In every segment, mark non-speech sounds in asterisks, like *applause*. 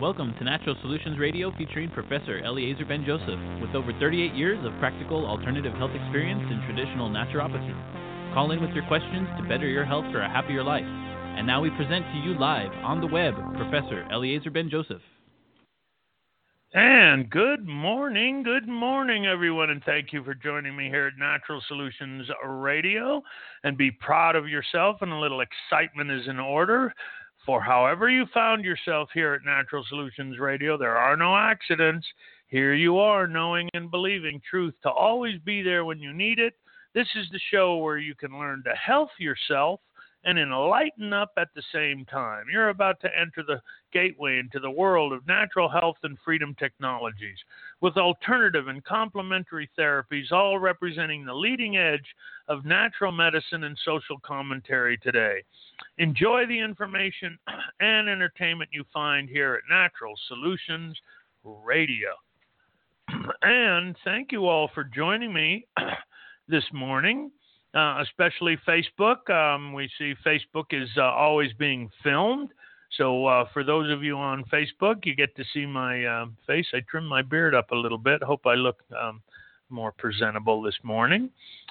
Welcome to Natural Solutions Radio featuring Professor Eliezer Ben Joseph with over 38 years of practical alternative health experience in traditional naturopathy. Call in with your questions to better your health for a happier life. And now we present to you live on the web Professor Eliezer Ben Joseph. And good morning, good morning, everyone, and thank you for joining me here at Natural Solutions Radio. And be proud of yourself, and a little excitement is in order. For however you found yourself here at Natural Solutions Radio, there are no accidents. Here you are, knowing and believing truth to always be there when you need it. This is the show where you can learn to health yourself and enlighten up at the same time. You're about to enter the gateway into the world of natural health and freedom technologies with alternative and complementary therapies, all representing the leading edge of natural medicine and social commentary today. Enjoy the information *clears throat* and entertainment you find here at Natural Solutions Radio. *clears throat* And thank you all for joining me *clears throat* this morning uh, especially Facebook. Um, we see Facebook is uh, always being filmed. So uh, for those of you on Facebook, you get to see my uh, face. I trimmed my beard up a little bit. Hope I look um, more presentable this morning.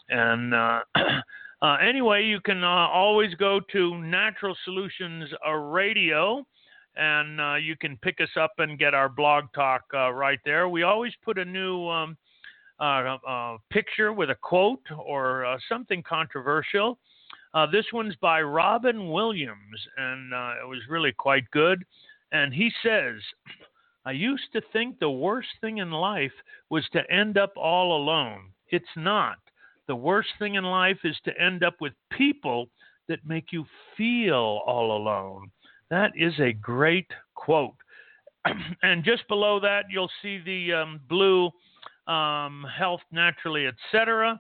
And uh, *clears throat* uh, anyway, you can always go to Natural Solutions Radio and you can pick us up and get our blog talk right there. We always put a new um, uh, uh, picture with a quote or uh, something controversial. Uh, this one's by Robin Williams, and uh, it was really quite good. And he says, I used to think the worst thing in life was to end up all alone. It's not. The worst thing in life is to end up with people that make you feel all alone. That is a great quote. *clears throat* and just below that, you'll see the um, blue um, Health Naturally, etc.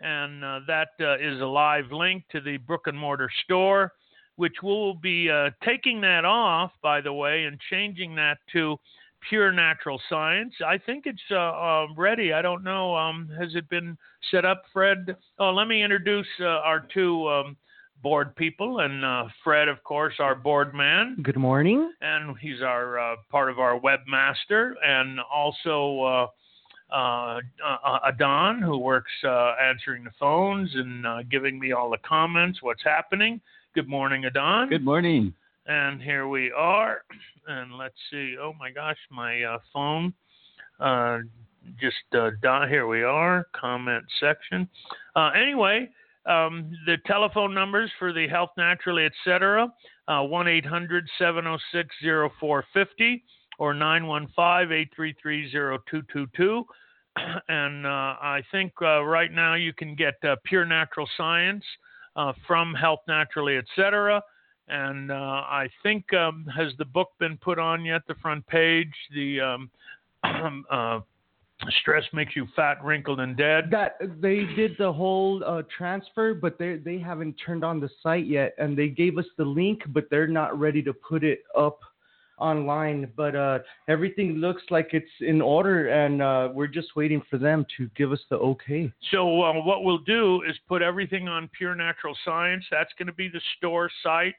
And uh, that uh, is a live link to the brick and mortar store, which we'll be uh, taking that off, by the way, and changing that to pure natural science. I think it's uh, uh, ready. I don't know. Um, has it been set up, Fred? Oh, let me introduce uh, our two um, board people, and uh, Fred, of course, our board man. Good morning. And he's our uh, part of our webmaster, and also uh, uh, uh Adon, who works uh, answering the phones and giving me all the comments, what's happening. Good morning, Adon. Good morning. And here we are. And let's see. Oh my gosh, my phone just uh, dot, here we are, comment section. Uh, anyway, um, the telephone numbers for the Health Naturally, etc. 1 800 706 0450 or 915-833-0222. *clears throat* And uh, I think uh, right now you can get uh, Pure Natural Science uh, from Health Naturally, etc. And uh, I think um, has the book been put on yet? The front page, the um, *clears throat* uh, stress makes you fat, wrinkled, and dead. That they did the whole uh, transfer, but they they haven't turned on the site yet, and they gave us the link, but they're not ready to put it up online, but uh, everything looks like it's in order, and uh, we're just waiting for them to give us the okay. So uh, what we'll do is put everything on Pure Natural Science. That's going to be the store site.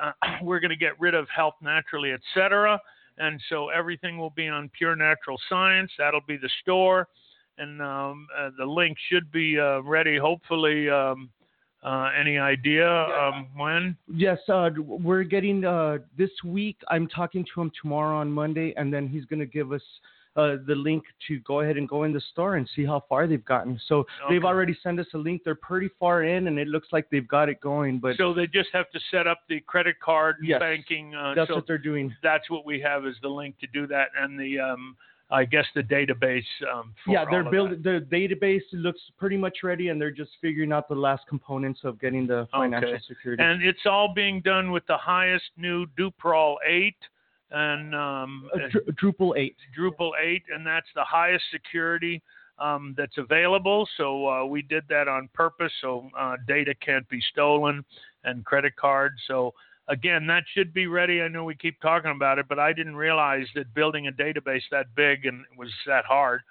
Uh, *clears throat* we're going to get rid of Health Naturally, etc. And so everything will be on Pure Natural Science. That'll be the store, and um, uh, the link should be uh, ready. Hopefully. Um, uh, any idea um, when? Yes, uh, we're getting uh, this week. I'm talking to him tomorrow on Monday, and then he's going to give us uh, the link to go ahead and go in the store and see how far they've gotten. So they've already sent us a link. They're pretty far in, and it looks like they've got it going. But so they just have to set up the credit card Yes. banking. Uh, that's so what they're doing. that's what we have is the link to do that, and the um, I guess the database. Um, for Yeah, they're building. The database looks pretty much ready, and they're just figuring out the last components of getting the financial Okay. security. And it's all being done with the highest new Duprol eight and um, Uh, Dru- Drupal eight. Drupal 8, and that's the highest security um, that's available. So uh, we did that on purpose so uh, data can't be stolen and credit cards. So again, that should be ready. I know we keep talking about it, but I didn't realize that building a database that big and was that hard.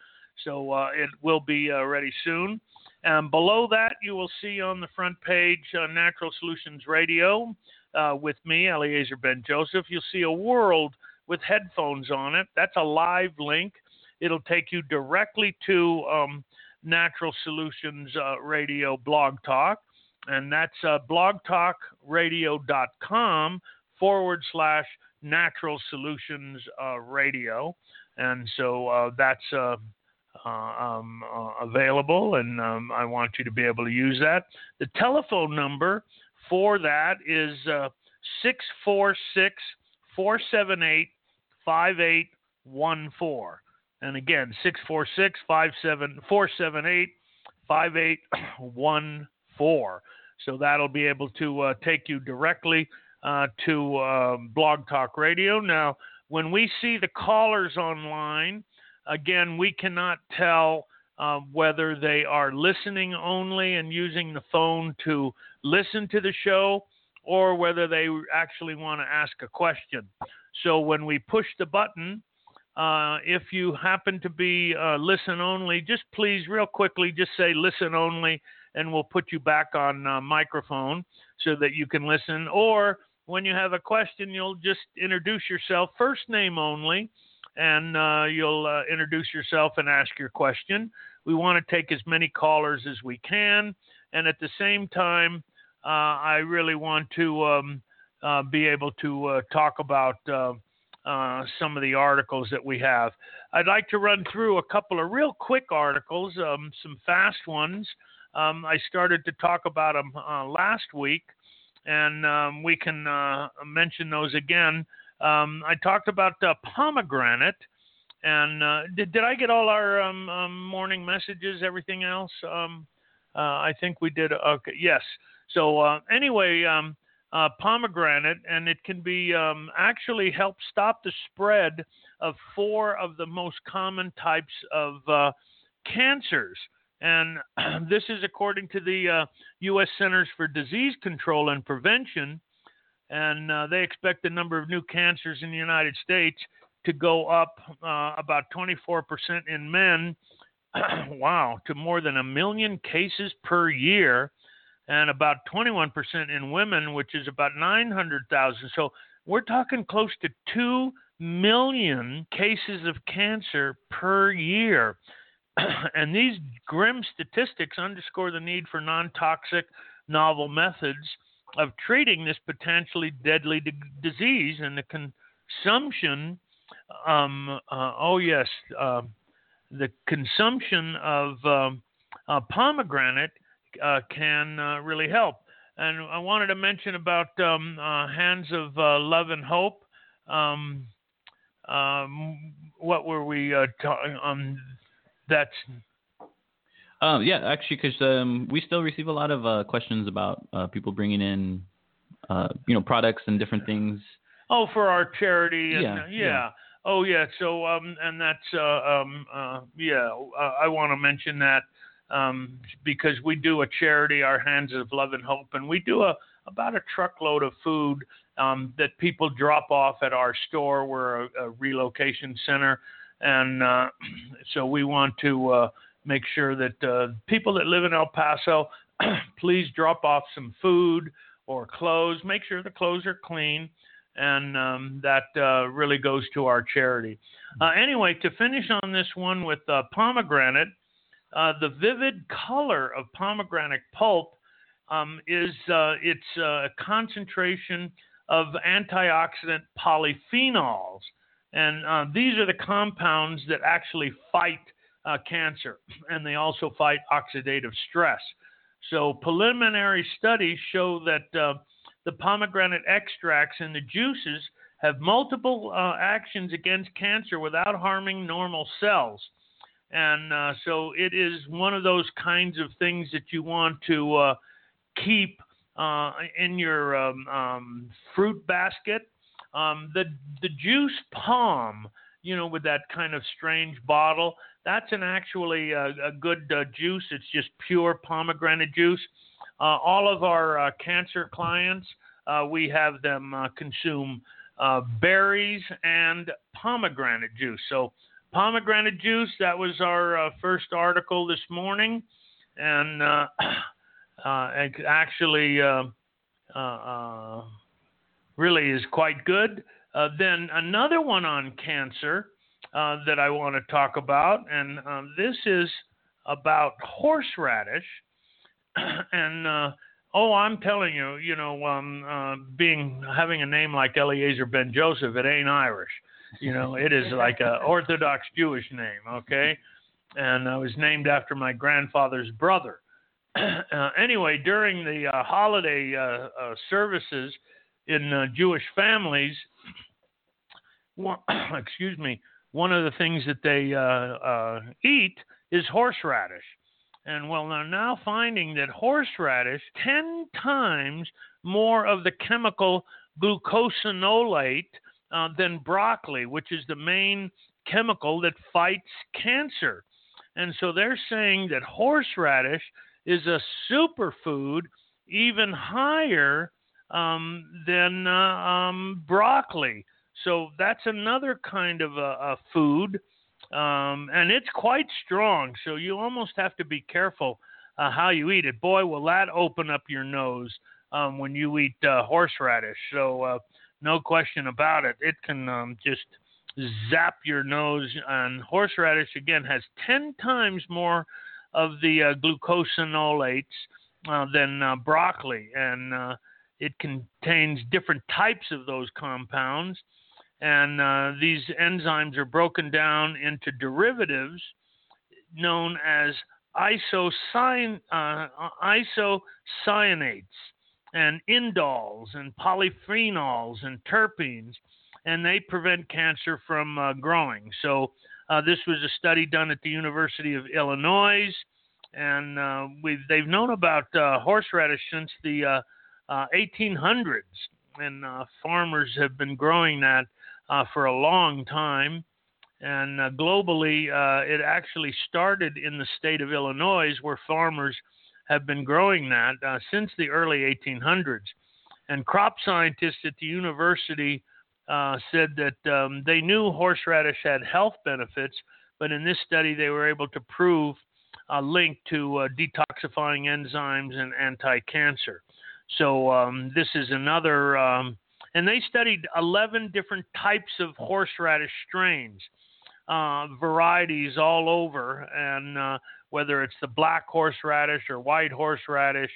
So uh, it will be uh, ready soon. And below that, you will see on the front page uh, Natural Solutions Radio uh, with me, Eliezer Ben Joseph. You'll see a world with headphones on it. That's a live link. It'll take you directly to um, Natural Solutions uh, Radio Blog Talk, and that's uh, blogtalkradio.com forward slash Natural Solutions uh, Radio. And so uh, that's uh, uh, um, uh, available, and um, I want you to be able to use that. The telephone number for that is uh, 646 478 5814. And again, 646 478 5814. So that'll be able to uh, take you directly uh, to uh, Blog Talk Radio. Now, when we see the callers online, again, we cannot tell uh, whether they are listening only and using the phone to listen to the show or whether they actually want to ask a question. So when we push the button, uh, if you happen to be uh, listen only, just please, real quickly, just say listen only, and we'll put you back on uh, microphone so that you can listen. Or when you have a question, you'll just introduce yourself, first name only, and uh, you'll uh, introduce yourself and ask your question. We want to take as many callers as we can, and at the same time, uh, I really want to um, uh, be able to uh, talk about uh, uh, some of the articles that we have. I'd like to run through a couple of real quick articles, um, some fast ones. Um, I started to talk about them uh, last week, and um, we can uh, mention those again. Um, I talked about uh, pomegranate, and uh, did did I get all our um, um, morning messages? Everything else? Um, uh, I think we did. Okay, yes. So uh, anyway, pomegranate, and it can be actually help stop the spread of four of the most common types of cancers. And *clears throat* this is according to the uh, U.S. Centers for Disease Control and Prevention. And uh, they expect the number of new cancers in the United States to go up uh, about 24% in men. *clears throat* wow, to more than a million cases per year, and about 21% in women, which is about 900,000. So we're talking close to 2 million cases of cancer per year. *coughs* and these grim statistics underscore the need for non toxic, novel methods of treating this potentially deadly d- disease and the consumption. Um, uh, oh, yes, uh, the consumption of um, uh, pomegranate uh, can uh, really help. And I wanted to mention about um, uh, Hands of Love and Hope. Um, um, what were we talking? That's Um, yeah, actually, because um, we still receive a lot of uh, questions about uh, people bringing in, uh, you know, products and different things. oh for our charity and Yeah, uh, yeah. yeah. Oh yeah. So um and that's uh, um uh, yeah. I want to mention that um because we do a charity, our Hands of Love and Hope, and we do a about a truckload of food um, that people drop off at our store. We're a, a relocation center, and uh, *clears throat* so we want to uh, make sure that uh, people that live in El Paso, *clears throat* please drop off some food or clothes. Make sure the clothes are clean, and um, that uh, really goes to our charity. Uh, anyway, to finish on this one with pomegranate, the vivid color of pomegranate pulp um, is its concentration of antioxidant polyphenols. And uh, these are the compounds that actually fight uh, cancer, *clears throat* and they also fight oxidative stress. So, preliminary studies show that uh, the pomegranate extracts and the juices have multiple uh, actions against cancer without harming normal cells. And uh, so, it is one of those kinds of things that you want to uh, keep in your um, um, fruit basket um, the the juice POM, you know, with that kind of strange bottle, that's an actually a, a good uh, juice. It's just pure pomegranate juice. Uh, all of our uh, cancer clients, uh, we have them uh, consume uh, berries and pomegranate juice. So pomegranate juice, that was our first article this morning, and *clears throat* actually really is quite good. Uh, then another one on cancer uh, that I want to talk about, and um, this is about horseradish. *clears throat* and uh, oh, I'm telling you, you know, um, uh, being having a name like Eliezer Ben Joseph, it ain't Irish. You know, it is like a *laughs* Orthodox Jewish name. Okay, and I was named after my grandfather's brother. *clears throat* Uh, anyway, during the uh, holiday services in uh, Jewish families, one, *clears throat* excuse me, one of the things that they uh, uh, eat is horseradish. And well, they're now finding that horseradish 10 times more of the chemical glucosinolate uh, than broccoli, which is the main chemical that fights cancer. And so they're saying that horseradish is a superfood even higher um, than uh, um, broccoli. So that's another kind of a, a food, um, and it's quite strong. So you almost have to be careful uh, how you eat it. Boy, will that open up your nose um, when you eat uh, horseradish. So uh, no question about it. It can um, just zap your nose. And horseradish again has ten times more of the uh, glucosinolates uh, than broccoli, and it contains different types of those compounds, and uh, these enzymes are broken down into derivatives known as isocyan, uh, isocyanates and indoles and polyphenols and terpenes, and they prevent cancer from uh, growing. So, uh, this was a study done at the University of Illinois, and uh, they've known about uh, horseradish since the 1800s, uh, and uh, farmers have been growing that uh, for a long time. And globally, it actually started in the state of Illinois, where farmers have been growing that since the early 1800s. And crop scientists at the university uh, said that um, they knew horseradish had health benefits, but in this study they were able to prove a link to uh, detoxifying enzymes and anti-cancer. So um, this is another, um, and they studied 11 different types of horseradish strains, uh, varieties all over, and uh, whether it's the black horseradish or white horseradish,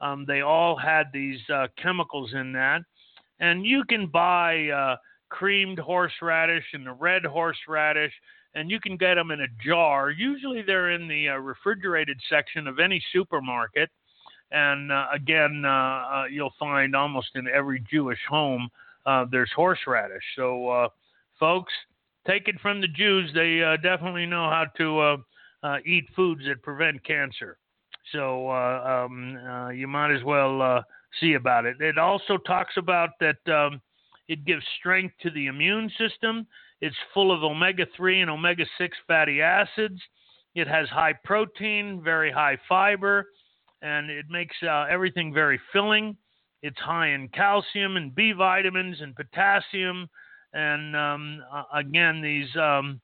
um, they all had these uh, chemicals in that. And you can buy uh, creamed horseradish and the red horseradish, and you can get them in a jar. Usually they're in the uh, refrigerated section of any supermarket and uh, again, uh, uh, you'll find almost in every Jewish home uh, there's horseradish. So, uh, folks, take it from the Jews. They definitely know how to eat foods that prevent cancer. So um, you might as well see about it. It also talks about that um, it gives strength to the immune system. It's full of omega 3 and omega 6 fatty acids. It has high protein, very high fiber and it makes uh, everything very filling. It's high in calcium and B vitamins and potassium, and um, uh, again these um,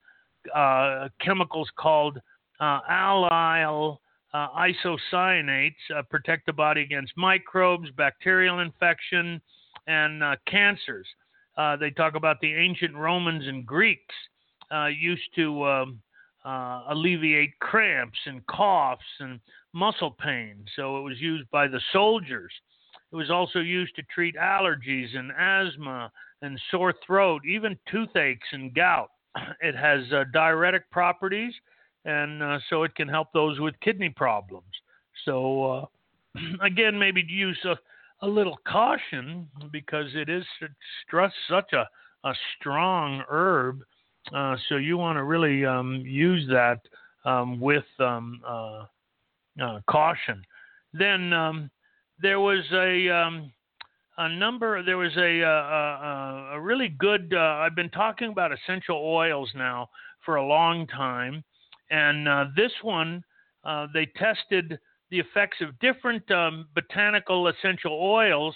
uh, chemicals called uh, allyl uh, isocyanates uh, protect the body against microbes, bacterial infection, and cancers. they talk about the ancient Romans and Greeks used to um, alleviate cramps and coughs and muscle pain. So it was used by the soldiers. It was also used to treat allergies and asthma and sore throat, even toothaches and gout. *clears throat* It has uh, diuretic properties, and uh, so it can help those with kidney problems. So, uh, *clears throat* again, maybe use a, a little caution because it is stress such a, a strong herb. Uh, so you want to really um, use that um, with um, uh, uh, caution. Then um, there was a um, a number. There was a a, a, a really good. Uh, I've been talking about essential oils now for a long time, and uh, this one uh, they tested the effects of different um, botanical essential oils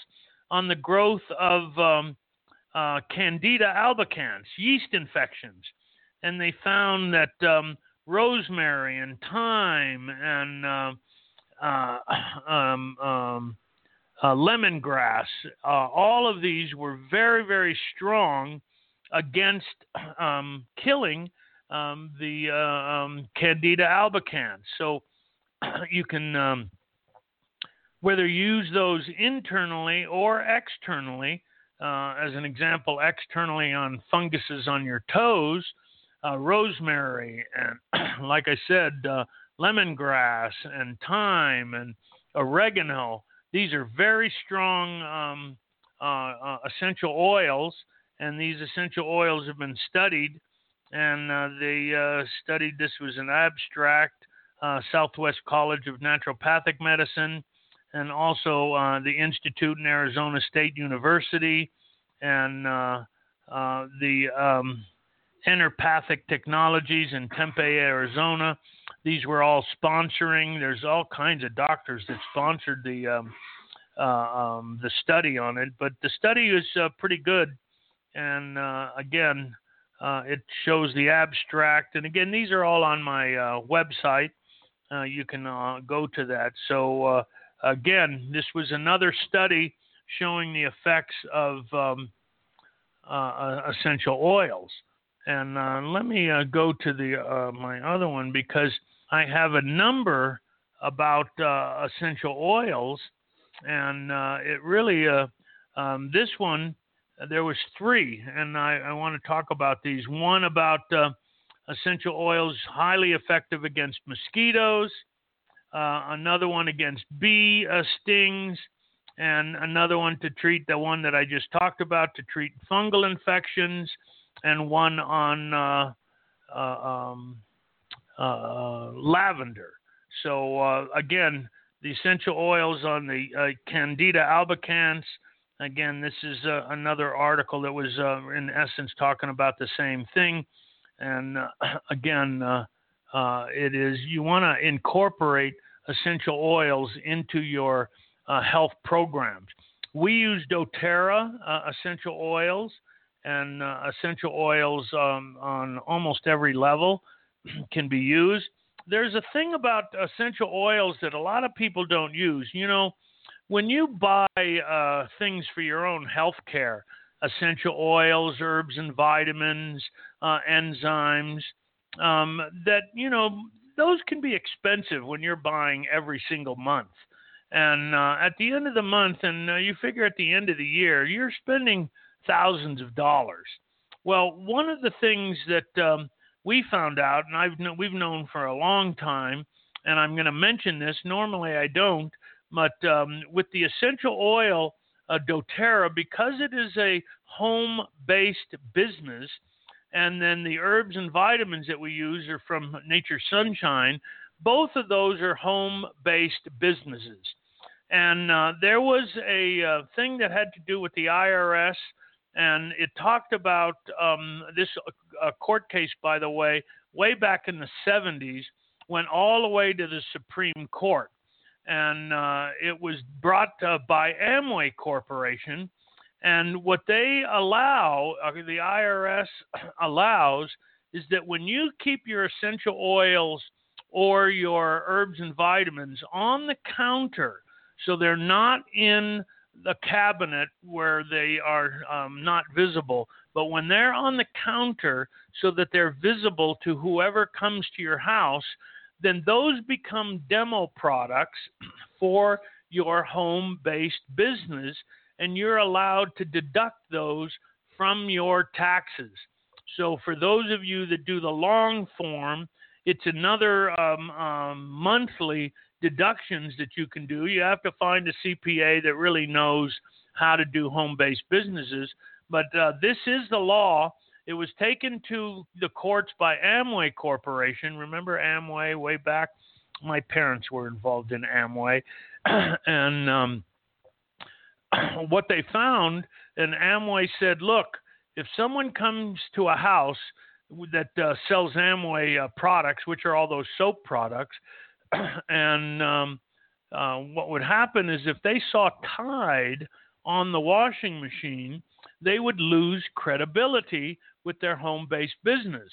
on the growth of uh, Candida albicans, yeast infections, and they found that um, rosemary and thyme and uh, uh, *clears throat* um, um, uh, lemongrass, uh, all of these were very, very strong against *clears throat* um, killing um, the um, Candida albicans. So *clears throat* you can whether use those internally or externally. Uh, as an example, externally on funguses on your toes, uh, rosemary, and *clears throat* like I said, uh, lemongrass and thyme and oregano. These are very strong um, uh, uh, essential oils, and these essential oils have been studied. And uh, they studied this was an abstract, Southwest College of Naturopathic Medicine, and also uh, the Institute in Arizona State University, and the um, Enteropathic Technologies in Tempe, Arizona. These were all sponsoring. There's all kinds of doctors that sponsored the um, uh, um, the study on it, but the study is uh, pretty good. And uh, again, uh, it shows the abstract. And again, these are all on my uh, website. Uh, you can go to that. So again, this was another study showing the effects of um, essential oils. And uh, let me uh, go to the uh, my other one because I have a number about uh, essential oils, and uh, it really uh, um, this one there was three, and I, I want to talk about these. One about essential oils highly effective against mosquitoes. Another one against bee stings and another one to treat the one that I just talked about to treat fungal infections, and one on uh, uh, um, uh, lavender. So uh, again, the essential oils on the uh, Candida albicans. Again, this is another article that was in essence talking about the same thing. And *clears throat* again, it is you want to incorporate essential oils into your health programs. We use doTERRA essential oils and uh, essential oils um, on almost every level *clears throat* can be used. There's a thing about essential oils that a lot of people don't use. You know, when you buy uh, things for your own health care, essential oils, herbs and vitamins, uh, enzymes, um, that, you know, those can be expensive when you're buying every single month. And uh, at the end of the month, and uh, you figure at the end of the year, you're spending – thousands of dollars. Well, one of the things that um, we found out, and I've kn- we've known for a long time, and I'm going to mention this. Normally, I don't, but um, with the essential oil uh, DoTerra, because it is a home-based business, and then the herbs and vitamins that we use are from Nature Sunshine. Both of those are home-based businesses, and uh, there was a uh, thing that had to do with the IRS and it talked about um, this uh, court case, by the way, way back in the 70s, went all the way to the Supreme Court, and uh, it was brought uh, by Amway Corporation. And what they allow, uh, the IRS *clears throat* allows, is that when you keep your essential oils or your herbs and vitamins on the counter, so they're not in the cabinet where they are um, not visible, but when they're on the counter so that they're visible to whoever comes to your house, then those become demo products *clears throat* for your home based business, and you're allowed to deduct those from your taxes. So, for those of you that do the long form, it's another um, um, monthly deductions that you can do. You have to find a CPA that really knows how to do home based businesses. But uh, this is the law. It was taken to the courts by Amway Corporation. Remember Amway way back? My parents were involved in Amway. *clears throat* and um, *clears throat* what they found, and Amway said, look, if someone comes to a house that uh, sells Amway uh, products, which are all those soap products, *clears throat* and um, uh, what would happen is if they saw Tide on the washing machine, they would lose credibility with their home based business.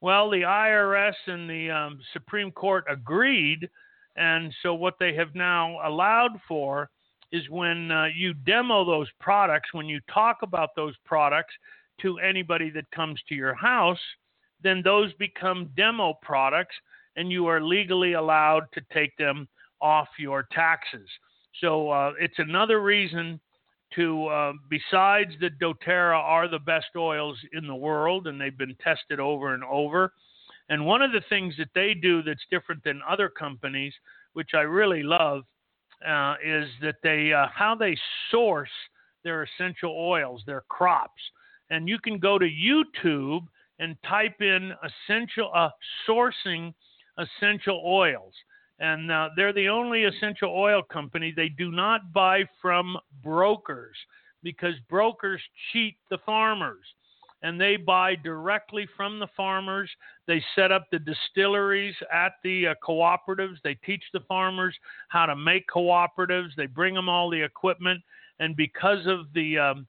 Well, the IRS and the um, Supreme Court agreed, and so what they have now allowed for is when uh, you demo those products, when you talk about those products to anybody that comes to your house, then those become demo products and you are legally allowed to take them off your taxes. So uh, it's another reason to, uh, besides that doTERRA are the best oils in the world and they've been tested over and over. And one of the things that they do that's different than other companies, which I really love, uh, is that they uh, how they source their essential oils, their crops. And you can go to YouTube and type in essential uh, sourcing essential oils. And uh, they're the only essential oil company. They do not buy from brokers because brokers cheat the farmers. And they buy directly from the farmers. They set up the distilleries at the uh, cooperatives. They teach the farmers how to make cooperatives. They bring them all the equipment. And because of the um,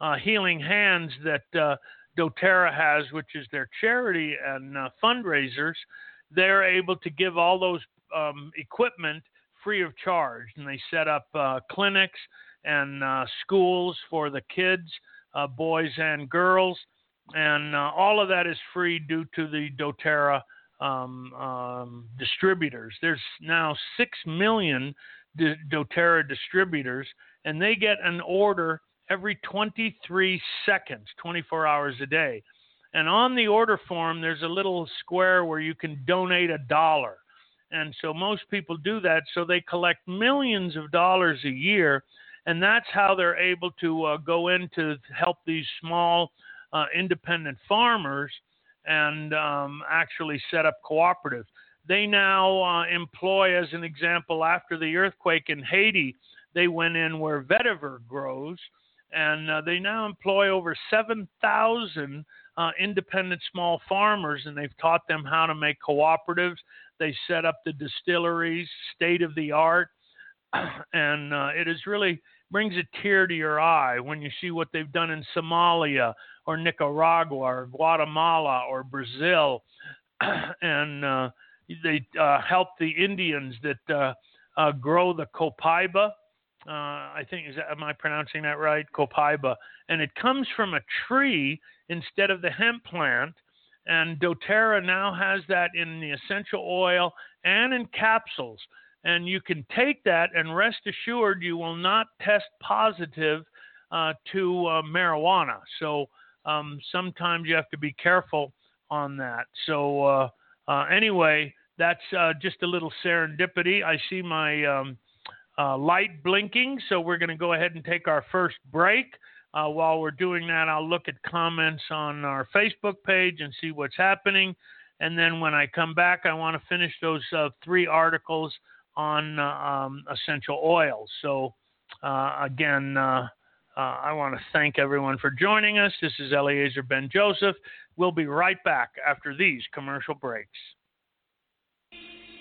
uh, healing hands that uh, doTERRA has, which is their charity and uh, fundraisers, they're able to give all those um, equipment free of charge. And they set up uh, clinics and uh, schools for the kids, uh, boys and girls. And uh, all of that is free due to the doTERRA um, um, distributors. There's now 6 million doTERRA distributors, and they get an order every 23 seconds, 24 hours a day. And on the order form, there's a little square where you can donate a dollar. And so most people do that. So they collect millions of dollars a year. And that's how they're able to uh, go in to help these small uh, independent farmers and um, actually set up cooperatives. They now uh, employ, as an example, after the earthquake in Haiti, they went in where vetiver grows, and uh, they now employ over 7,000 uh, independent small farmers, and they've taught them how to make cooperatives. They set up the distilleries, state of the art, *clears throat* and uh, it is really brings a tear to your eye when you see what they've done in Somalia or Nicaragua or Guatemala or Brazil, *clears throat* and uh, they uh, help the Indians that uh, uh, grow the copaiba. Uh, I think is that, am I pronouncing that right? Copaiba, and it comes from a tree instead of the hemp plant. And doTERRA now has that in the essential oil and in capsules. And you can take that and rest assured you will not test positive uh, to uh, marijuana. So um, sometimes you have to be careful on that. So, uh, uh anyway, that's uh, just a little serendipity. I see my um, light blinking, so we're going to go ahead and take our first break. Uh, while we're doing that, I'll look at comments on our Facebook page and see what's happening. And then when I come back, I want to finish those uh, three articles on um, essential oils. So, uh, again, uh, uh, I want to thank everyone for joining us. This is Eliezer Ben Joseph. We'll be right back after these commercial breaks.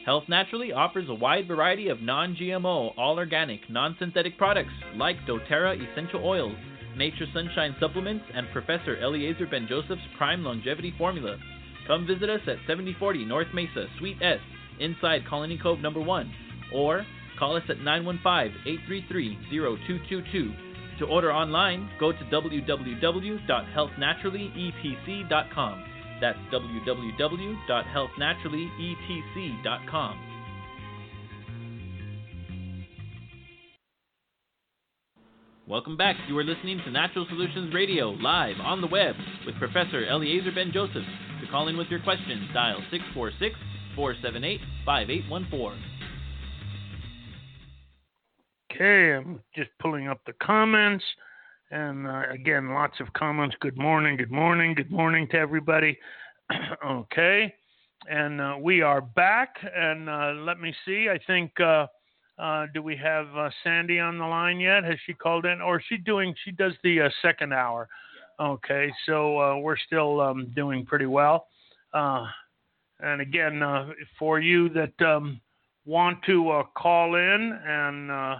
Health Naturally offers a wide variety of non GMO, all organic, non synthetic products like doTERRA essential oils Nature Sunshine Supplements, and Professor Eliezer Ben Joseph's Prime Longevity Formula. Come visit us at 7040 North Mesa, Suite S, inside Colony Cove Number 1, or call us at 915-833-0222. To order online, go to www.healthnaturallyetc.com. That's www.healthnaturallyetc.com. Welcome back. You are listening to Natural Solutions Radio live on the web with Professor Eliezer Ben Joseph. To call in with your questions, dial 646 478 5814. Okay, I'm just pulling up the comments. And uh, again, lots of comments. Good morning, good morning, good morning to everybody. *clears throat* okay, and uh, we are back. And uh, let me see. I think uh, uh, do we have uh, Sandy on the line yet? Has she called in, or is she doing? She does the second hour. Okay, so we're still um, doing pretty well. and again, for you that um, want to call in and